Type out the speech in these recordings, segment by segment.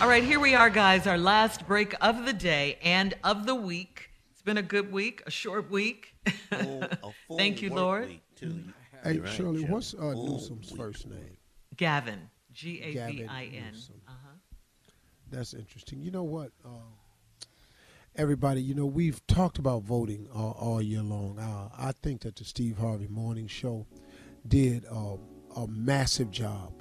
All right, here we are, guys. Our last break of the day and of the week. It's been a good week, a short week. Full- a full Thank you, Lord. week, too. Hey, right, Shirley, Shirley. what's uh, Full Newsom's first name? Gavin, G A V Gavin I N. Newsom. Uh-huh. That's interesting. You know what? Uh, everybody, you know, we've talked about voting all, all year long. Uh, I think that the Steve Harvey Morning Show did uh, a massive job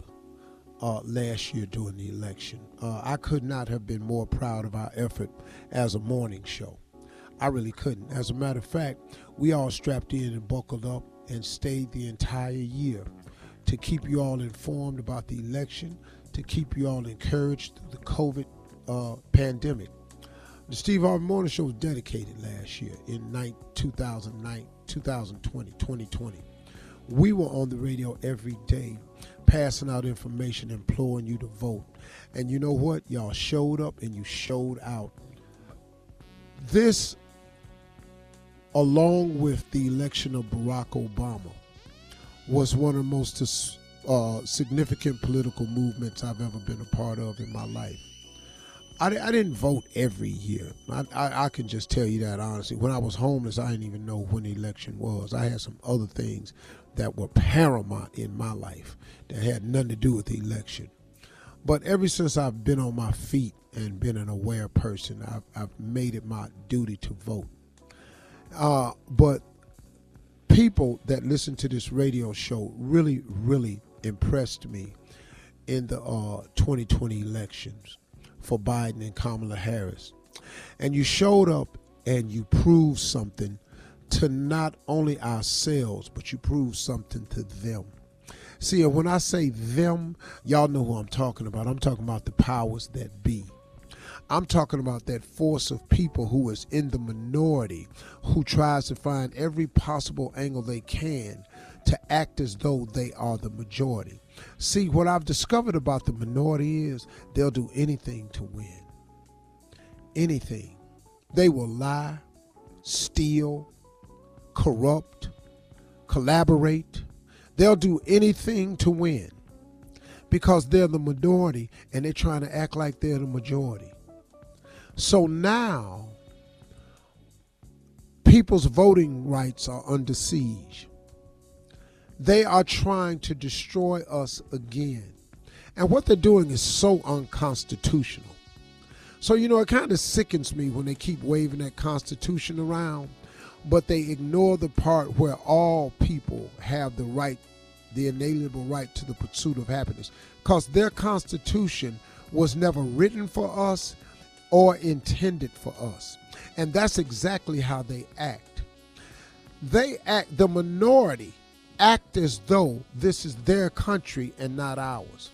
uh, last year during the election. Uh, I could not have been more proud of our effort as a morning show. I really couldn't. As a matter of fact, we all strapped in and buckled up and stayed the entire year to keep you all informed about the election, to keep you all encouraged through the COVID uh, pandemic. The Steve Harvey Morning Show was dedicated last year in nine, 2009, 2020, 2020. We were on the radio every day passing out information, imploring you to vote. And you know what? Y'all showed up and you showed out. This, along with the election of Barack Obama, was one of the most uh, significant political movements I've ever been a part of in my life. I, I didn't vote every year. I, I, I can just tell you that honestly. When I was homeless, I didn't even know when the election was. I had some other things that were paramount in my life that had nothing to do with the election. But ever since I've been on my feet and been an aware person, I've, I've made it my duty to vote. Uh, but people that listen to this radio show really, really impressed me in the uh, 2020 elections for Biden and Kamala Harris. And you showed up and you proved something to not only ourselves, but you proved something to them. See, and when I say them, y'all know who I'm talking about. I'm talking about the powers that be. I'm talking about that force of people who is in the minority, who tries to find every possible angle they can to act as though they are the majority. See, what I've discovered about the minority is they'll do anything to win. Anything. They will lie, steal, corrupt, collaborate. They'll do anything to win because they're the minority and they're trying to act like they're the majority. So now, people's voting rights are under siege. They are trying to destroy us again. And what they're doing is so unconstitutional. So, you know, it kind of sickens me when they keep waving that Constitution around, but they ignore the part where all people have the right, the inalienable right to the pursuit of happiness. Because their Constitution was never written for us or intended for us. And that's exactly how they act. They act, the minority act as though this is their country and not ours.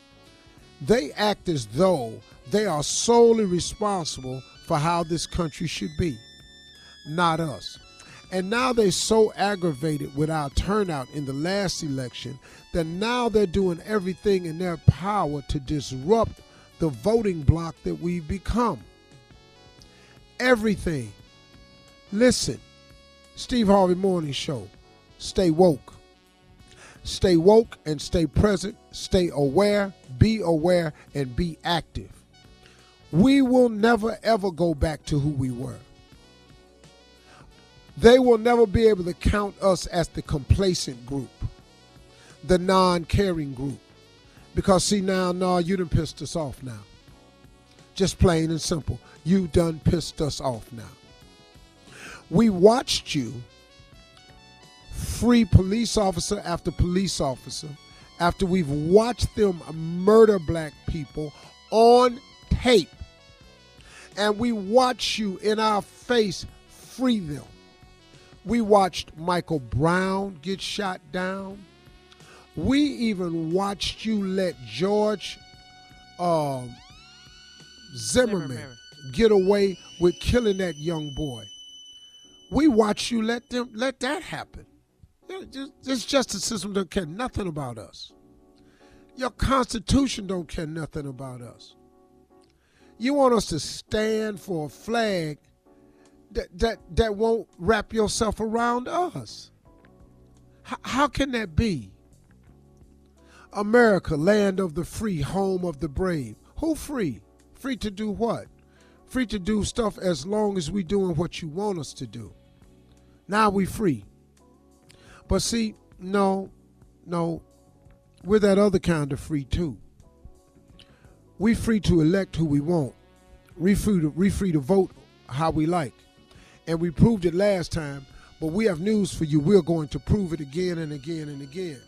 They act as though they are solely responsible for how this country should be, not us. And now they're so aggravated with our turnout in the last election that now they're doing everything in their power to disrupt the voting bloc that we've become. Everything. Listen, Steve Harvey Morning Show. Stay woke. Stay woke and stay present. Stay aware, be aware, and be active. We will never ever go back to who we were. They will never be able to count us as the complacent group, the non caring group. Because, see, now, no, you done pissed us off now. Just plain and simple. You done pissed us off now. We watched you free police officer after police officer after we've watched them murder black people on tape. And we watch you in our face free them. We watched Michael Brown get shot down. We even watched you let George um, Zimmerman, Zimmerman. get away with killing that young boy. We watched you let them let that happen. This justice system don't care nothing about us. Your constitution don't care nothing about us. You want us to stand for a flag that that, that won't wrap yourself around us. H- how can that be? America, land of the free, home of the brave. Who free? Free to do what? Free to do stuff as long as we doing what you want us to do. Now we free. But see, no, no, we're that other kind of free too. We free to elect who we want. We free to, we free to vote how we like. And we proved it last time, but we have news for you. We're going to prove it again and again and again.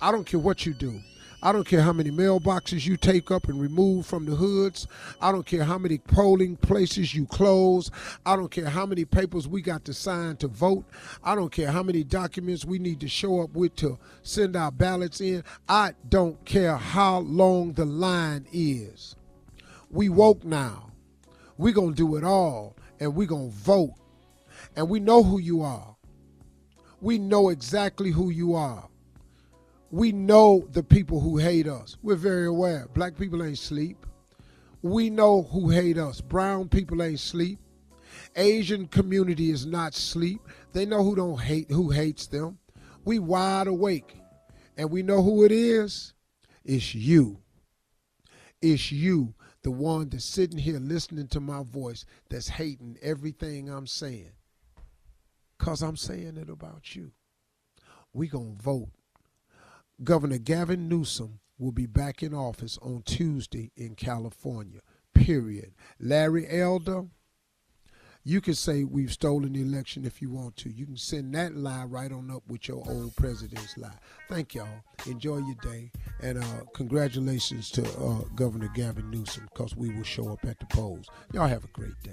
I don't care what you do. I don't care how many mailboxes you take up and remove from the hoods. I don't care how many polling places you close. I don't care how many papers we got to sign to vote. I don't care how many documents we need to show up with to send our ballots in. I don't care how long the line is. We woke now. We're going to do it all and we're going to vote. And we know who you are. We know exactly who you are we know the people who hate us. We're very aware. Black people ain't sleep. We know who hate us. Brown people ain't sleep. Asian community is not sleep. They know who don't hate who hates them. We wide awake. And we know who it is. It's you. It's you, the one that's sitting here listening to my voice that's hating everything I'm saying. Cause I'm saying it about you. We gonna vote Governor Gavin Newsom will be back in office on Tuesday in California. Period. Larry Elder, you can say we've stolen the election if you want to. You can send that lie right on up with your old president's lie. Thank y'all. Enjoy your day. And uh, congratulations to uh, Governor Gavin Newsom because we will show up at the polls. Y'all have a great day.